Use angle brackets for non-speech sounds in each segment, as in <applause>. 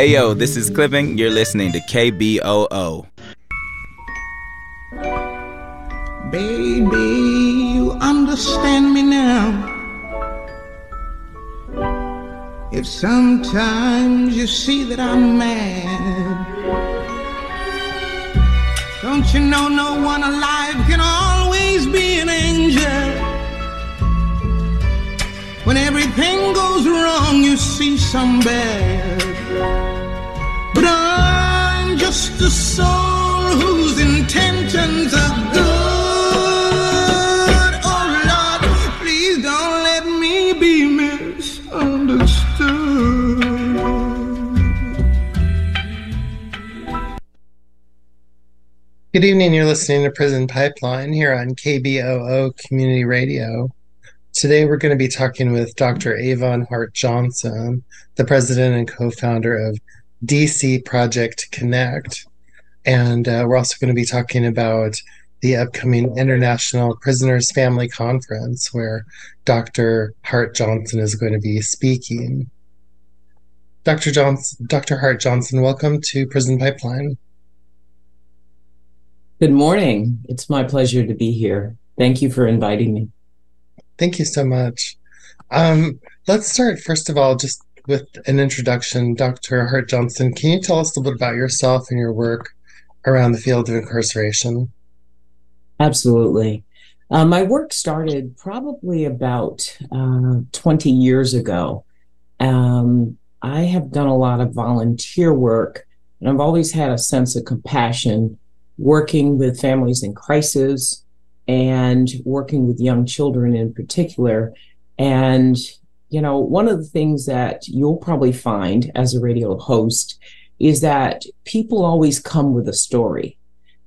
Hey yo, this is Clipping. You're listening to KBOO. Baby, you understand me now. If sometimes you see that I'm mad, don't you know no one alive can always be an angel? When everything goes wrong, you see some bad. Just a soul whose intentions are good. Oh Lord, please don't let me be misunderstood. Good evening. You're listening to Prison Pipeline here on KBOO Community Radio. Today we're going to be talking with Dr. Avon Hart Johnson, the president and co founder of DC Project Connect. And uh, we're also going to be talking about the upcoming International Prisoners Family Conference, where Dr. Hart Johnson is going to be speaking. Dr. Johnson, Dr. Hart Johnson, welcome to Prison Pipeline. Good morning. It's my pleasure to be here. Thank you for inviting me. Thank you so much. Um, let's start, first of all, just with an introduction. Dr. Hart Johnson, can you tell us a little bit about yourself and your work around the field of incarceration? Absolutely. Uh, my work started probably about uh, 20 years ago. Um, I have done a lot of volunteer work, and I've always had a sense of compassion working with families in crisis, and working with young children in particular. And, you know, one of the things that you'll probably find as a radio host is that people always come with a story.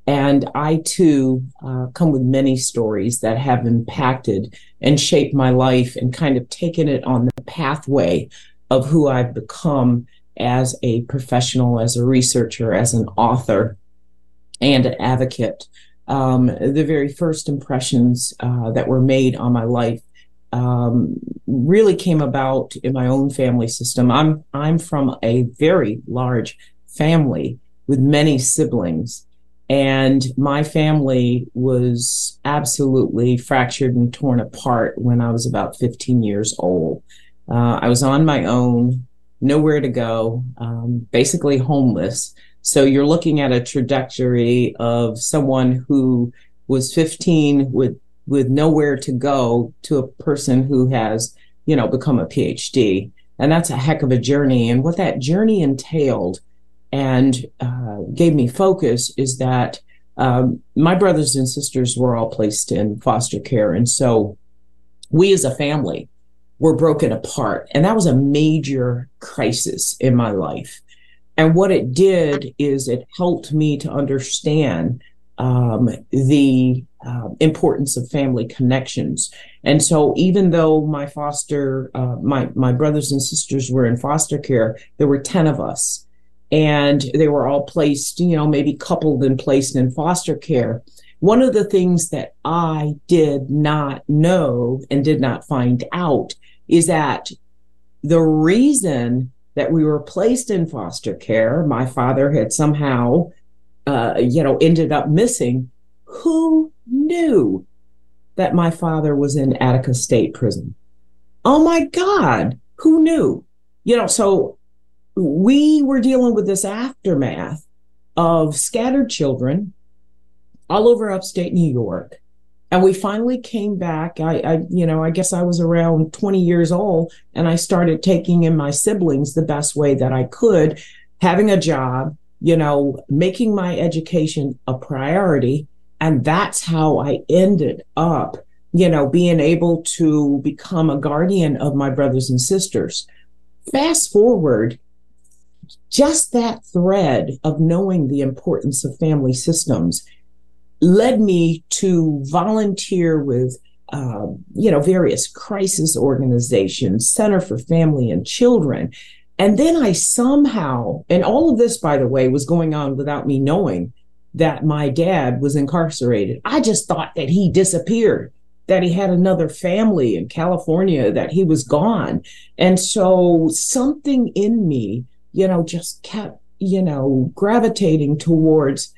And I too uh, come with many stories that have impacted and shaped my life and kind of taken it on the pathway of who I've become as a professional, as a researcher, as an author, and an advocate um, the very first impressions uh, that were made on my life um, really came about in my own family system. I'm I'm from a very large family with many siblings, and my family was absolutely fractured and torn apart when I was about 15 years old. Uh, I was on my own, nowhere to go, um, basically homeless. So you're looking at a trajectory of someone who was 15 with with nowhere to go to a person who has, you know, become a PhD. And that's a heck of a journey. And what that journey entailed and uh, gave me focus is that um, my brothers and sisters were all placed in foster care. And so we as a family were broken apart. And that was a major crisis in my life. And what it did is it helped me to understand um, the uh, importance of family connections. And so, even though my foster, uh, my my brothers and sisters were in foster care, there were ten of us, and they were all placed, you know, maybe coupled and placed in foster care. One of the things that I did not know and did not find out is that the reason that we were placed in foster care. My father had somehow, uh, you know, ended up missing. Who knew that my father was in Attica State Prison? Oh my God, who knew? You know, so we were dealing with this aftermath of scattered children all over upstate New York and we finally came back I, I, you know i guess i was around 20 years old and i started taking in my siblings the best way that i could having a job you know making my education a priority. And that's how i ended up you know being able to become a guardian of my brothers and sisters. Fast forward, just that thread of knowing the importance of family systems led me to volunteer with uh, you know various crisis organizations center for family and children and then i somehow and all of this by the way was going on without me knowing that my dad was incarcerated i just thought that he disappeared that he had another family in california that he was gone and so something in me you know just kept you know gravitating towards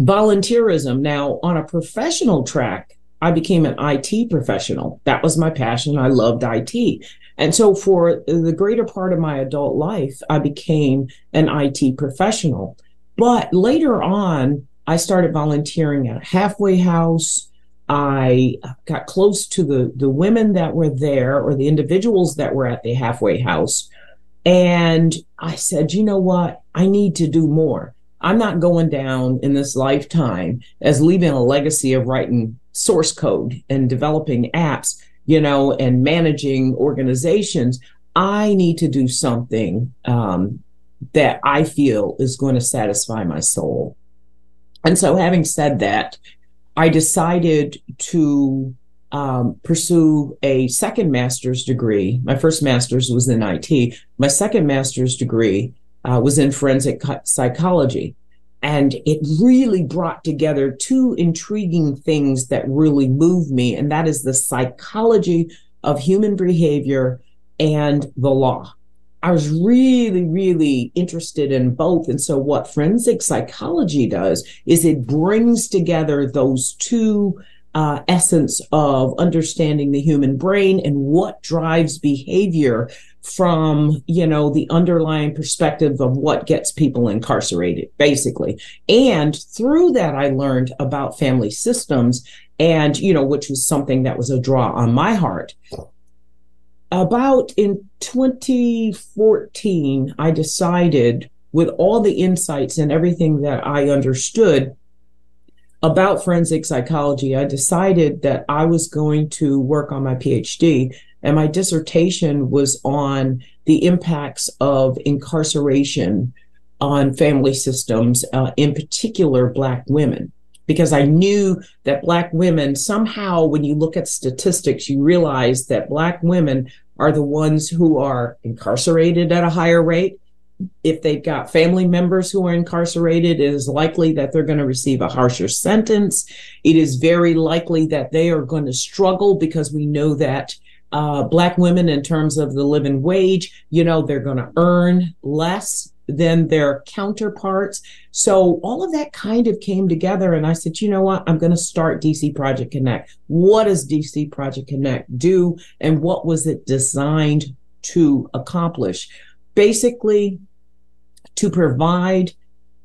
volunteerism. Now, on a professional track, I became an IT professional. That was my passion. I loved IT. And so, for the greater part of my adult life, I became an IT professional. But later on, I started volunteering at a halfway house. I got close to the, the women that were there or the individuals that were at the halfway house. And I said, you know what? I need to do more. I'm not going down in this lifetime as leaving a legacy of writing source code and developing apps, you know, and managing organizations. I need to do something um, that I feel is going to satisfy my soul. And so, having said that, I decided to um, pursue a second master's degree. My first master's was in IT. My second master's degree uh, was in forensic psychology. And it really brought together two intriguing things that really moved me, and that is the psychology of human behavior and the law. I was really, really interested in both. And so, what forensic psychology does is it brings together those two uh, essence of understanding the human brain and what drives behavior from you know the underlying perspective of what gets people incarcerated basically and through that i learned about family systems and you know which was something that was a draw on my heart about in 2014 i decided with all the insights and everything that i understood about forensic psychology, I decided that I was going to work on my PhD. And my dissertation was on the impacts of incarceration on family systems, uh, in particular, Black women. Because I knew that Black women, somehow, when you look at statistics, you realize that Black women are the ones who are incarcerated at a higher rate if they've got family members who are incarcerated, it is likely that they're going to receive a harsher sentence. It is very likely that they are going to struggle because we know that uh, Black women, in terms of the living wage, you know, they're going to earn less than their counterparts. So all of that kind of came together. And I said, you know what? I'm going to start DC Project Connect. What does DC Project Connect do? And what was it designed to accomplish? Basically, to provide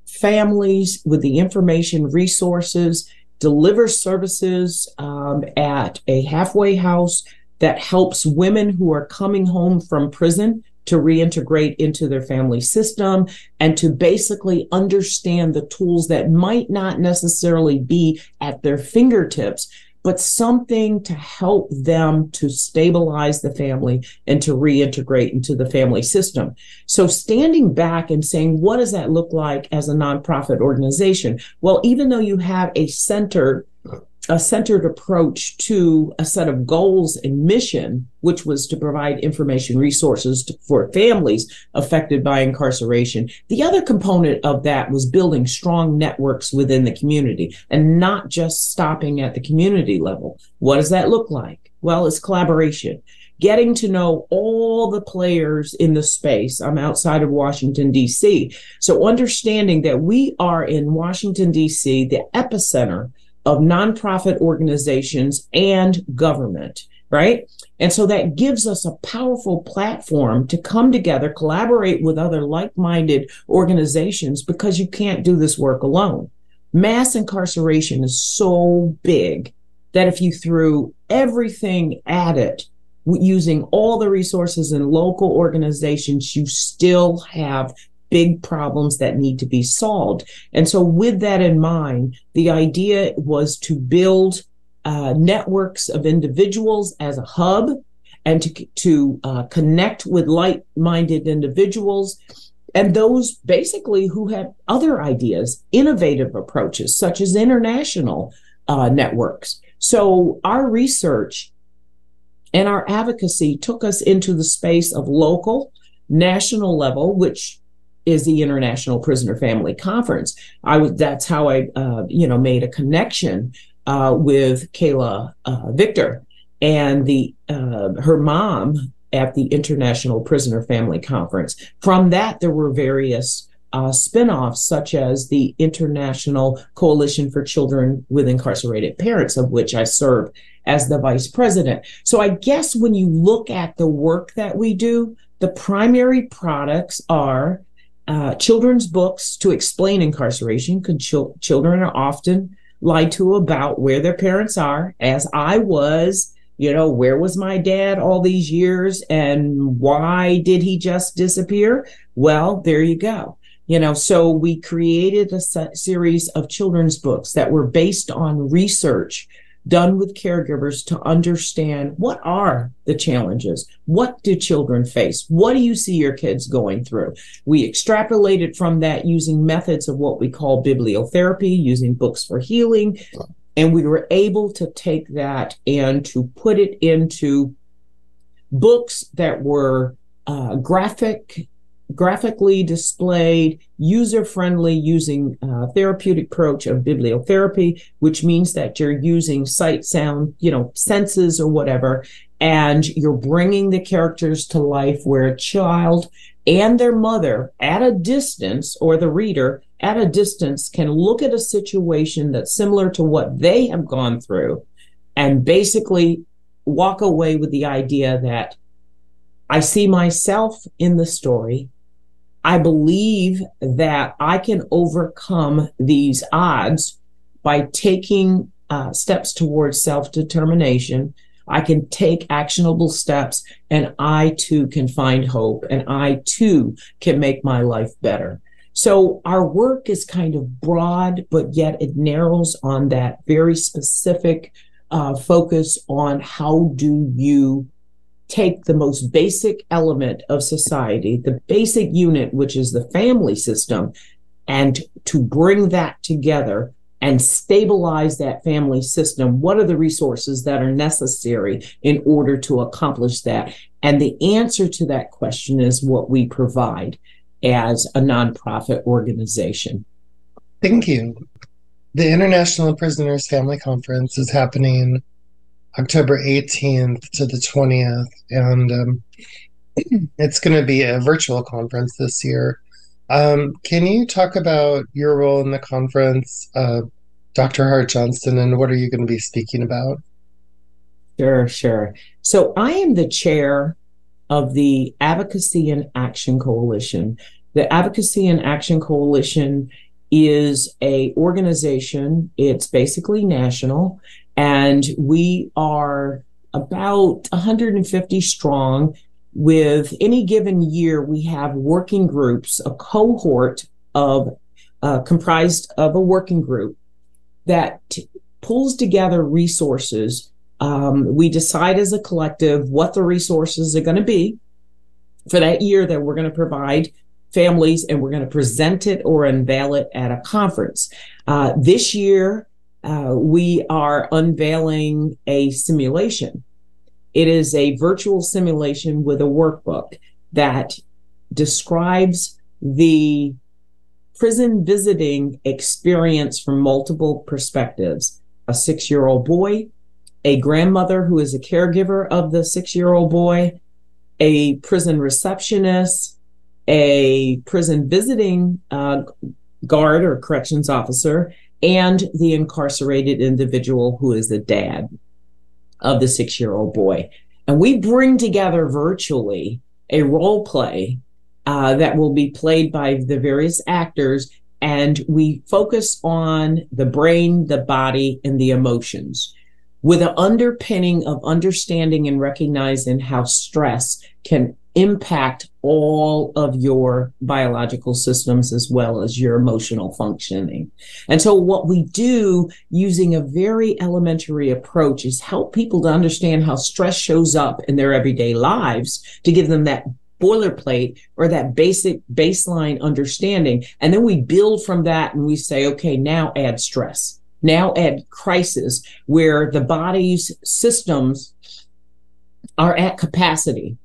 families with the information resources, deliver services um, at a halfway house that helps women who are coming home from prison to reintegrate into their family system and to basically understand the tools that might not necessarily be at their fingertips, but something to help them to stabilize the family and to reintegrate into the family system. So standing back and saying, what does that look like as a nonprofit organization? Well, even though you have a center a centered approach to a set of goals and mission, which was to provide information resources to, for families affected by incarceration. The other component of that was building strong networks within the community and not just stopping at the community level. What does that look like? Well, it's collaboration. Getting to know all the players in the space. I'm outside of Washington, D.C. So understanding that we are in Washington, D.C., the epicenter of nonprofit organizations and government, right? And so that gives us a powerful platform to come together, collaborate with other like minded organizations because you can't do this work alone. Mass incarceration is so big that if you threw everything at it, using all the resources and local organizations, you still have big problems that need to be solved. And so, with that in mind, the idea was to build uh, networks of individuals as a hub and to, to uh, connect with like minded individuals and those basically who have other ideas, innovative approaches, such as international uh, networks. So our research and our advocacy took us into the space of local, national level, which is the International Prisoner Family Conference. I was that's how I uh, you know made a connection uh, with Kayla uh, Victor and the uh, her mom at the International Prisoner Family Conference. From that, there were various uh, spin-offs such as the International Coalition for Children with Incarcerated Parents, of which I serve as the vice president. So I guess when you look at the work that we do, the primary products are uh, children's books to explain incarceration, because ch- children are often lied to about where their parents are, as I was. You know, where was my dad all these years and why did he just disappear? Well, there you go. You know, so we created a series of children's books that were based on research done with caregivers to understand what are the challenges? What do children face? What do you see your kids going through? We extrapolated from that using methods of what we call bibliotherapy, using books for healing. And we were able to take that and to put it into books that were uh, graphic graphically displayed, user friendly, using a therapeutic approach of bibliotherapy, which means that you're using sight, sound, you know, senses or whatever, and you're bringing the characters to life where a child and their mother at a distance or the reader at a distance can look at a situation that's similar to what they have gone through and basically walk away with the idea that I see myself in the story. I believe that I can overcome these odds by taking uh, steps towards self determination. I can take actionable steps and I too can find hope and I too can make my life better. So our work is kind of broad, but yet it narrows on that very specific uh, focus on how do you take the most basic element of society, the basic unit, which is the family system, and to bring that together and stabilize that family system. What are the resources that are necessary in order to accomplish that? And the answer to that question is what we provide as a nonprofit organization. Thank you. The International Prisoners Family Conference is happening October 18th to the 20th, and um, <clears throat> it's going to be a virtual conference this year. Um, can you talk about your role in the conference, uh, Dr. Hart Johnson, and what are you going to be speaking about? Sure, sure. So I am the chair of the Advocacy and Action Coalition. The Advocacy and Action Coalition is a organization. It's basically national. And we are about 150 strong. With any given year, we have working groups, a cohort of uh, comprised of a working group that t- pulls together resources. Um, we decide as a collective what the resources are going to be for that year that we're going to provide families, and we're going to present it or unveil it at a conference. Uh, this year, uh, we are unveiling a simulation. It is a virtual simulation with a workbook that describes the prison visiting experience from multiple perspectives. A six year old boy, a grandmother who is a caregiver of the six year old boy, a prison receptionist, a prison visiting uh, guard or corrections officer, and the incarcerated individual who is the dad of the six year old boy. And we bring together virtually a role play uh, that will be played by the various actors. And we focus on the brain, the body, and the emotions with an underpinning of understanding and recognizing how stress can impact all of your biological systems as well as your emotional functioning. And so, what we do using a very elementary approach is help people to understand how stress shows up in their everyday lives to give them that boilerplate or that basic baseline understanding. And then we build from that and we say, okay, now add stress. Now add crisis where the body's systems are at capacity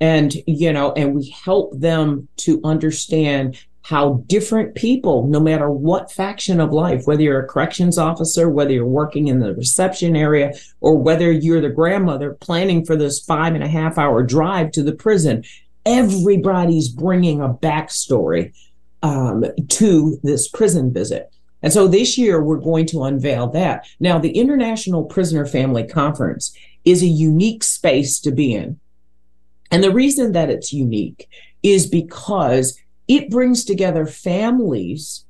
and you know and we help them to understand how different people no matter what faction of life whether you're a corrections officer whether you're working in the reception area or whether you're the grandmother planning for this five and a half hour drive to the prison everybody's bringing a backstory um, to this prison visit. And so this year we're going to unveil that. Now the international prisoner family conference is a unique space to be in and the reason that it's unique is because it brings together families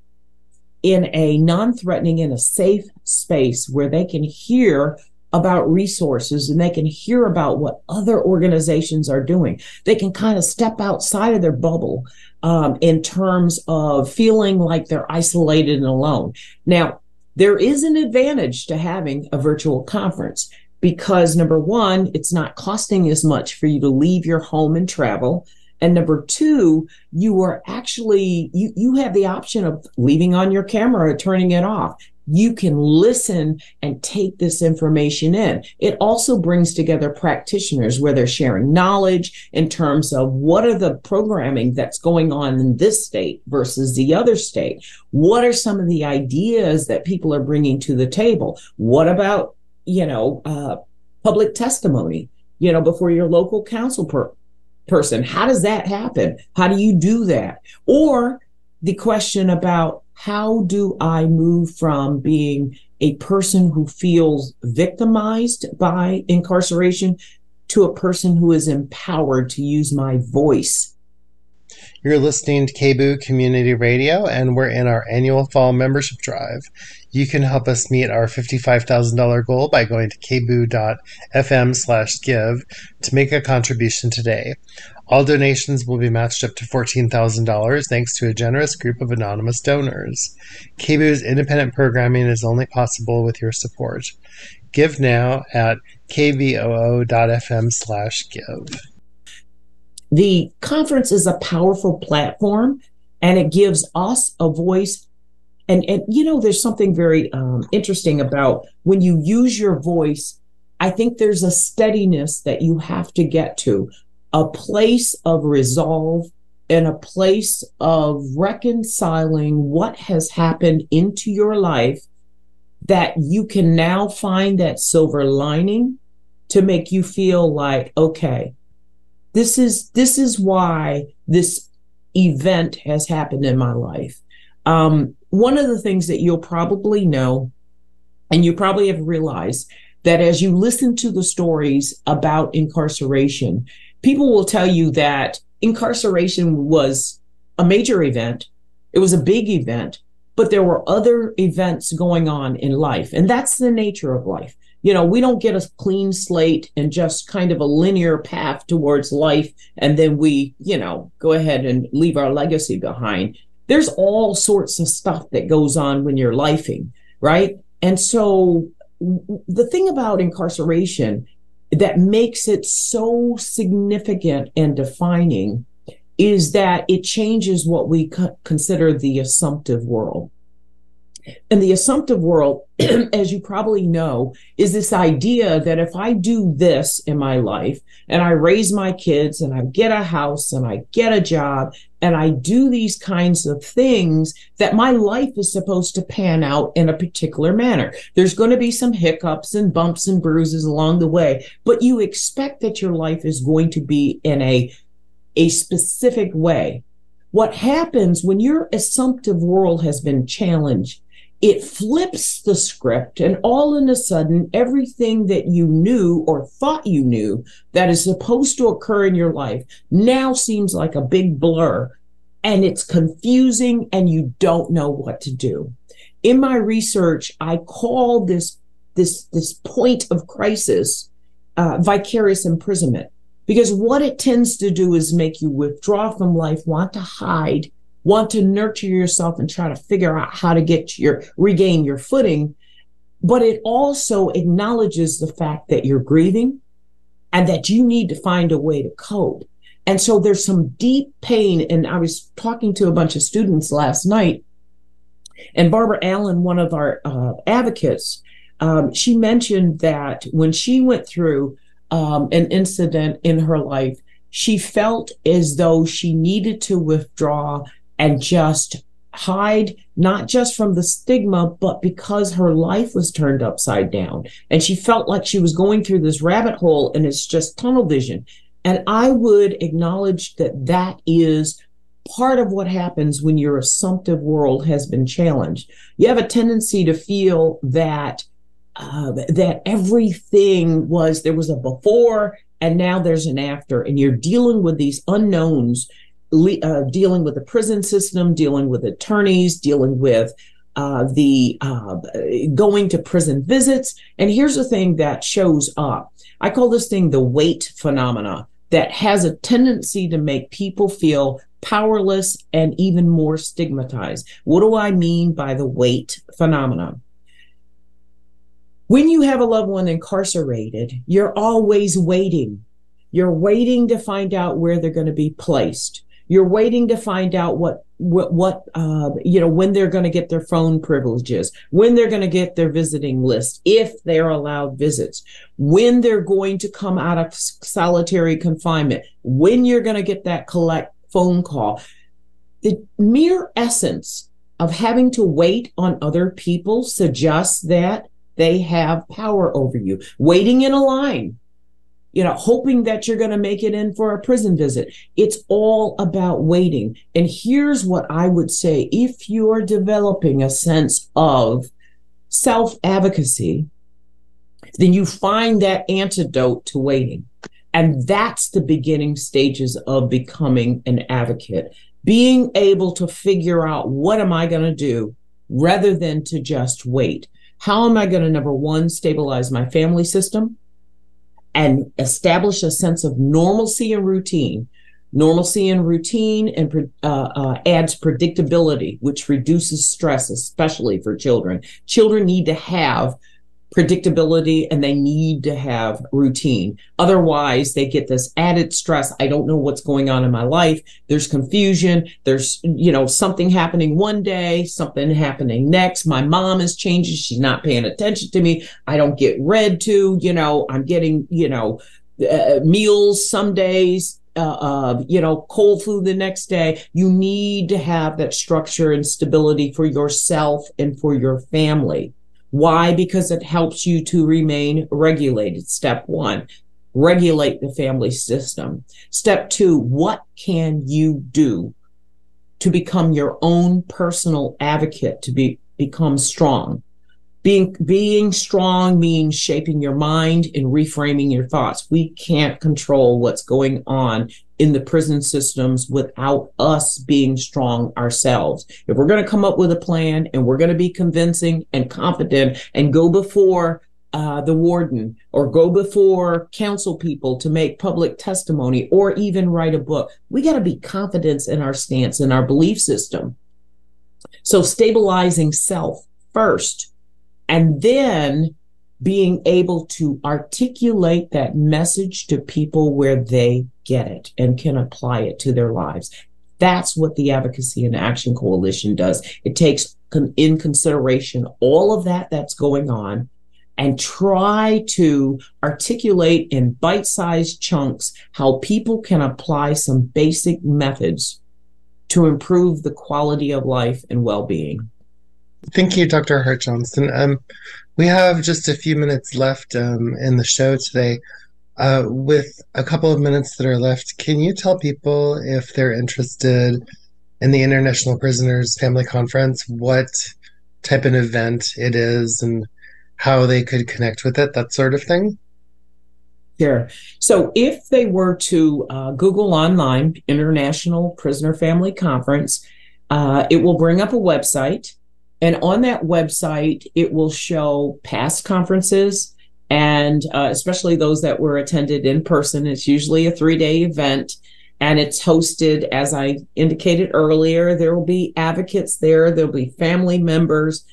in a non threatening, in a safe space where they can hear about resources and they can hear about what other organizations are doing. They can kind of step outside of their bubble um, in terms of feeling like they're isolated and alone. Now, there is an advantage to having a virtual conference because number one, it's not costing as much for you to leave your home and travel. And number two, you are actually, you, you have the option of leaving on your camera or turning it off. You can listen and take this information in. It also brings together practitioners where they're sharing knowledge in terms of what are the programming that's going on in this state versus the other state. What are some of the ideas that people are bringing to the table? What about you know, uh, public testimony, you know, before your local council per- person. How does that happen? How do you do that? Or the question about how do I move from being a person who feels victimized by incarceration to a person who is empowered to use my voice you're listening to KBOO Community Radio, and we're in our annual fall membership drive. You can help us meet our $55,000 goal by going to kboo.fm slash give to make a contribution today. All donations will be matched up to $14,000 thanks to a generous group of anonymous donors. KBOO's independent programming is only possible with your support. Give now at kboo.fm slash give. The conference is a powerful platform and it gives us a voice. And, and you know, there's something very um, interesting about when you use your voice. I think there's a steadiness that you have to get to, a place of resolve and a place of reconciling what has happened into your life that you can now find that silver lining to make you feel like, okay, this is this is why this event has happened in my life. Um, one of the things that you'll probably know, and you probably have realized that as you listen to the stories about incarceration, people will tell you that incarceration was a major event. It was a big event, but there were other events going on in life. And that's the nature of life you know, we don't get a clean slate and just kind of a linear path towards life. And then we, you know, go ahead and leave our legacy behind. There's all sorts of stuff that goes on when you're lifing, right? And so the thing about incarceration that makes it so significant and defining is that it changes what we co- consider the assumptive world. And the assumptive world, <clears throat> as you probably know, is this idea that if I do this in my life and I raise my kids and I get a house and I get a job and I do these kinds of things, that my life is supposed to pan out in a particular manner. There's going to be some hiccups and bumps and bruises along the way, but you expect that your life is going to be in a, a specific way. What happens when your assumptive world has been challenged it flips the script and all in a sudden everything that you knew or thought you knew that is supposed to occur in your life now seems like a big blur and it's confusing and you don't know what to do. In my research i call this this this point of crisis uh, vicarious imprisonment Because what it tends to do is make you withdraw from life, want to hide, want to nurture yourself and try to figure out how to get your regain your footing. But it also acknowledges the fact that you're grieving and that you need to find a way to cope. And so there's some deep pain. And I was talking to a bunch of students last night, and Barbara Allen, one of our uh, advocates, um, she mentioned that when she went through um, an incident in her life, she felt as though she needed to withdraw and just hide, not just from the stigma, but because her life was turned upside down. And she felt like she was going through this rabbit hole and it's just tunnel vision. And I would acknowledge that that is part of what happens when your assumptive world has been challenged. You have a tendency to feel that uh, that everything was there was a before and now there's an after, and you're dealing with these unknowns, uh, dealing with the prison system, dealing with attorneys, dealing with uh, the uh, going to prison visits. And here's the thing that shows up. I call this thing the wait phenomena that has a tendency to make people feel powerless and even more stigmatized. What do I mean by the wait phenomena? When you have a loved one incarcerated, you're always waiting. You're waiting to find out where they're going to be placed. You're waiting to find out what what, what uh, you know when they're going to get their phone privileges, when they're going to get their visiting list, if they're allowed visits, when they're going to come out of solitary confinement, when you're going to get that collect phone call. The mere essence of having to wait on other people suggests that they have power over you. Waiting in a line you know, hoping that you're going to make it in for a prison visit. It's all about waiting. And here's what I would say if you are developing a sense of self advocacy, then you find that antidote to waiting. And that's the beginning stages of becoming an advocate. Being able to figure out what am I going to do rather than to just wait. How am I going to, number one, stabilize my family system? And establish a sense of normalcy and routine. Normalcy and routine and uh, uh, adds predictability, which reduces stress, especially for children. Children need to have predictability and they need to have routine. Otherwise, they get this added stress. I don't know what's going on in my life. There's confusion. There's, you know, something happening one day, something happening next. My mom is changing. She's not paying attention to me. I don't get read to, you know, I'm getting, you know, uh, meals some days. Uh, uh, you know, cold food the next day. You need to have that structure and stability for yourself and for your family. Why? Because it helps you to remain regulated. Step one, regulate the family system. Step two, what can you do to become your own personal advocate to be, become strong? Being, being strong means shaping your mind and reframing your thoughts. We can't control what's going on in the prison systems without us being strong ourselves. If we're going to come up with a plan and we're going to be convincing and confident and go before uh, the warden or go before council people to make public testimony or even write a book, we got to be confident in our stance and our belief system. So stabilizing self first and then being able to articulate that message to people where they get it and can apply it to their lives. That's what the Advocacy and Action Coalition does. It takes in consideration all of that that's going on and try to articulate in bite sized chunks how people can apply some basic methods to improve the quality of life and well being. Thank you, Dr. Hart Johnson. Um, we have just a few minutes left um, in the show today. Uh, with a couple of minutes that are left, can you tell people if they're interested in the International Prisoners Family Conference, what type of event it is and how they could connect with it, that sort of thing? Sure. So if they were to uh, Google online International Prisoner Family Conference, uh, it will bring up a website and on that website, it will show past conferences and uh, especially those that were attended in person. It's usually a three day event and it's hosted, as I indicated earlier. There will be advocates there, there'll be family members,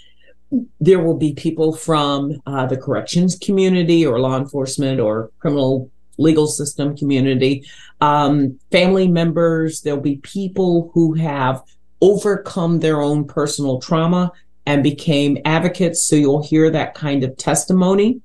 there will be people from uh, the corrections community or law enforcement or criminal legal system community, um, family members, there'll be people who have overcome their own personal trauma and became advocates. So you'll hear that kind of testimony.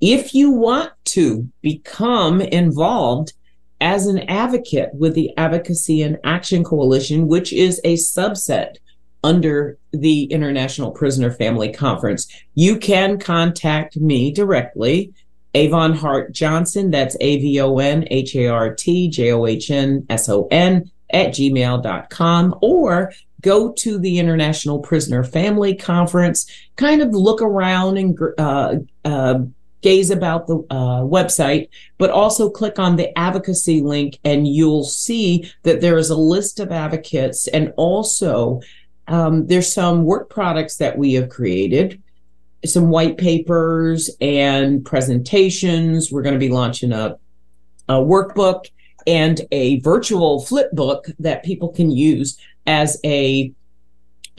If you want to become involved as an advocate with the Advocacy and Action Coalition, which is a subset under the International Prisoner Family Conference, you can contact me directly, Avon Hart Johnson. That's A V O N H A R T J O H N S O N at gmail.com or go to the International Prisoner Family Conference, kind of look around and uh, uh, gaze about the uh, website, but also click on the advocacy link and you'll see that there is a list of advocates and also um, there's some work products that we have created some white papers and presentations. We're going to be launching a, a workbook and a virtual flip book that people can use as a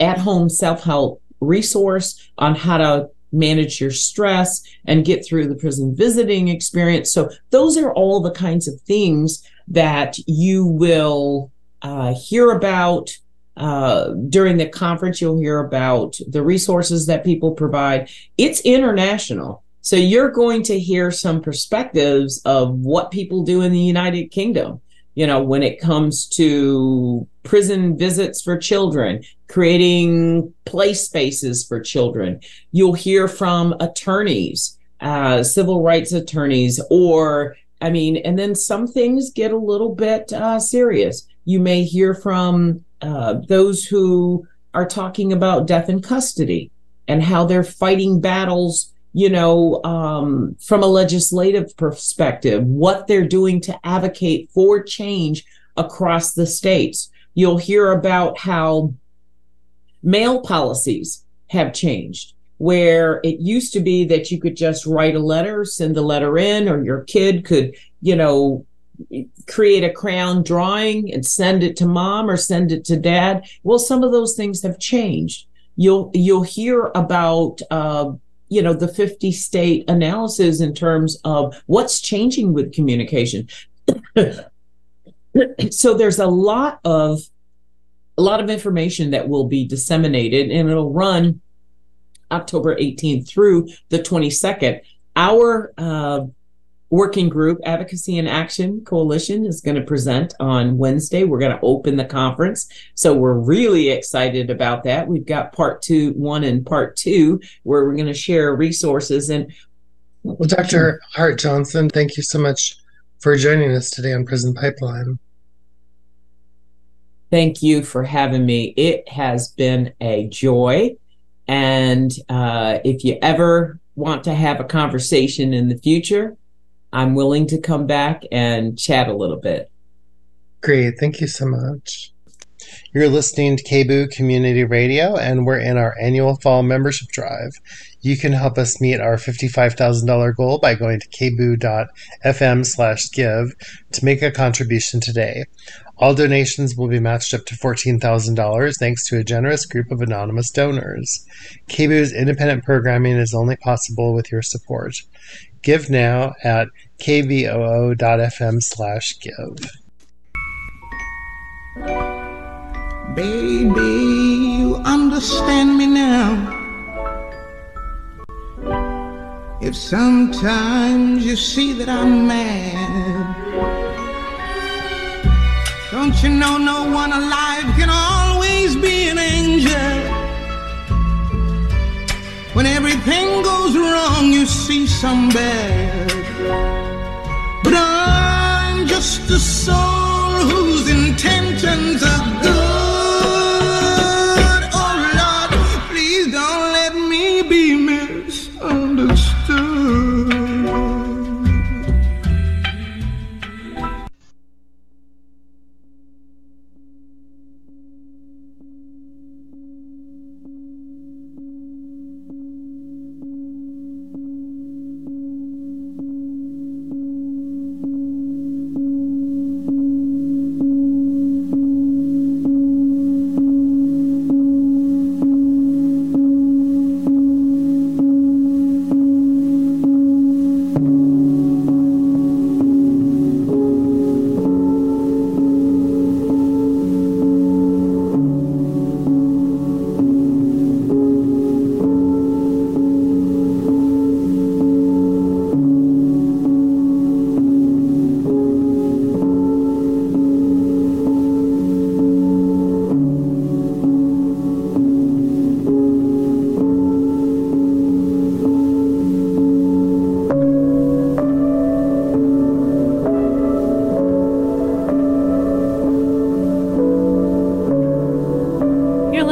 at-home self-help resource on how to manage your stress and get through the prison visiting experience. So those are all the kinds of things that you will uh, hear about uh, during the conference. You'll hear about the resources that people provide. It's international. So you're going to hear some perspectives of what people do in the United Kingdom you know, when it comes to prison visits for children, creating play spaces for children. You'll hear from attorneys, uh, civil rights attorneys, or, I mean, and then some things get a little bit uh, serious. You may hear from uh, those who are talking about death in custody and how they're fighting battles you know, um, from a legislative perspective, what they're doing to advocate for change across the states. You'll hear about how mail policies have changed, where it used to be that you could just write a letter, send the letter in, or your kid could, you know, create a crayon drawing and send it to mom or send it to dad. Well, some of those things have changed. You'll you'll hear about uh, you know the 50 state analysis in terms of what's changing with communication. <coughs> So there's a lot of a lot of information that will be disseminated and it'll run october 18th through the 22nd our uh, working group advocacy and action coalition is going to present on wednesday. We're going to open the conference. So we're really excited about that. We've got part two one and part two where we're going to share resources. And well dr hart johnson thank you so much for joining us today on prison pipeline. Thank you for having me. It has been a joy. And uh, if you ever want to have a conversation in the future I'm willing to come back and chat a little bit. Great. Thank you so much. You're listening to KBOO Community Radio, and we're in our annual fall membership drive. You can help us meet our $55,000 goal by going to kboo.fm slash give to make a contribution today. All donations will be matched up to $14,000 thanks to a generous group of anonymous donors. KBOO's independent programming is only possible with your support. Give now at kboo.fm slash give. Baby, you understand me now. If sometimes you see that I'm mad, don't you know no one alive can always be When everything goes wrong, you see some bad. But I'm just a soul whose intentions are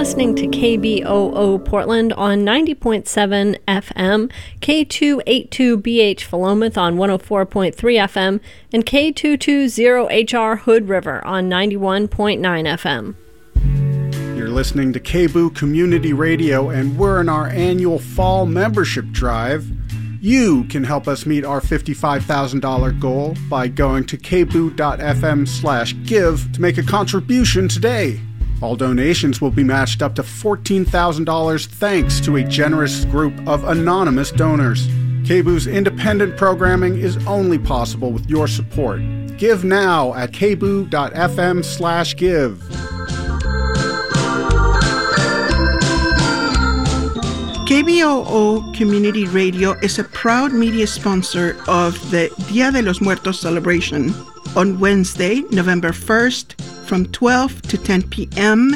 listening to KBOO Portland on 90.7 FM, K282BH Philomath on 104.3 FM, and K220HR Hood River on 91.9 FM. You're listening to KBOO Community Radio, and we're in our annual fall membership drive. You can help us meet our $55,000 goal by going to kboo.fm slash give to make a contribution today. All donations will be matched up to $14,000 thanks to a generous group of anonymous donors. KBOO's independent programming is only possible with your support. Give now at kboo.fm slash give. KBOO Community Radio is a proud media sponsor of the Dia de los Muertos celebration on Wednesday, November 1st from 12 to 10 p.m.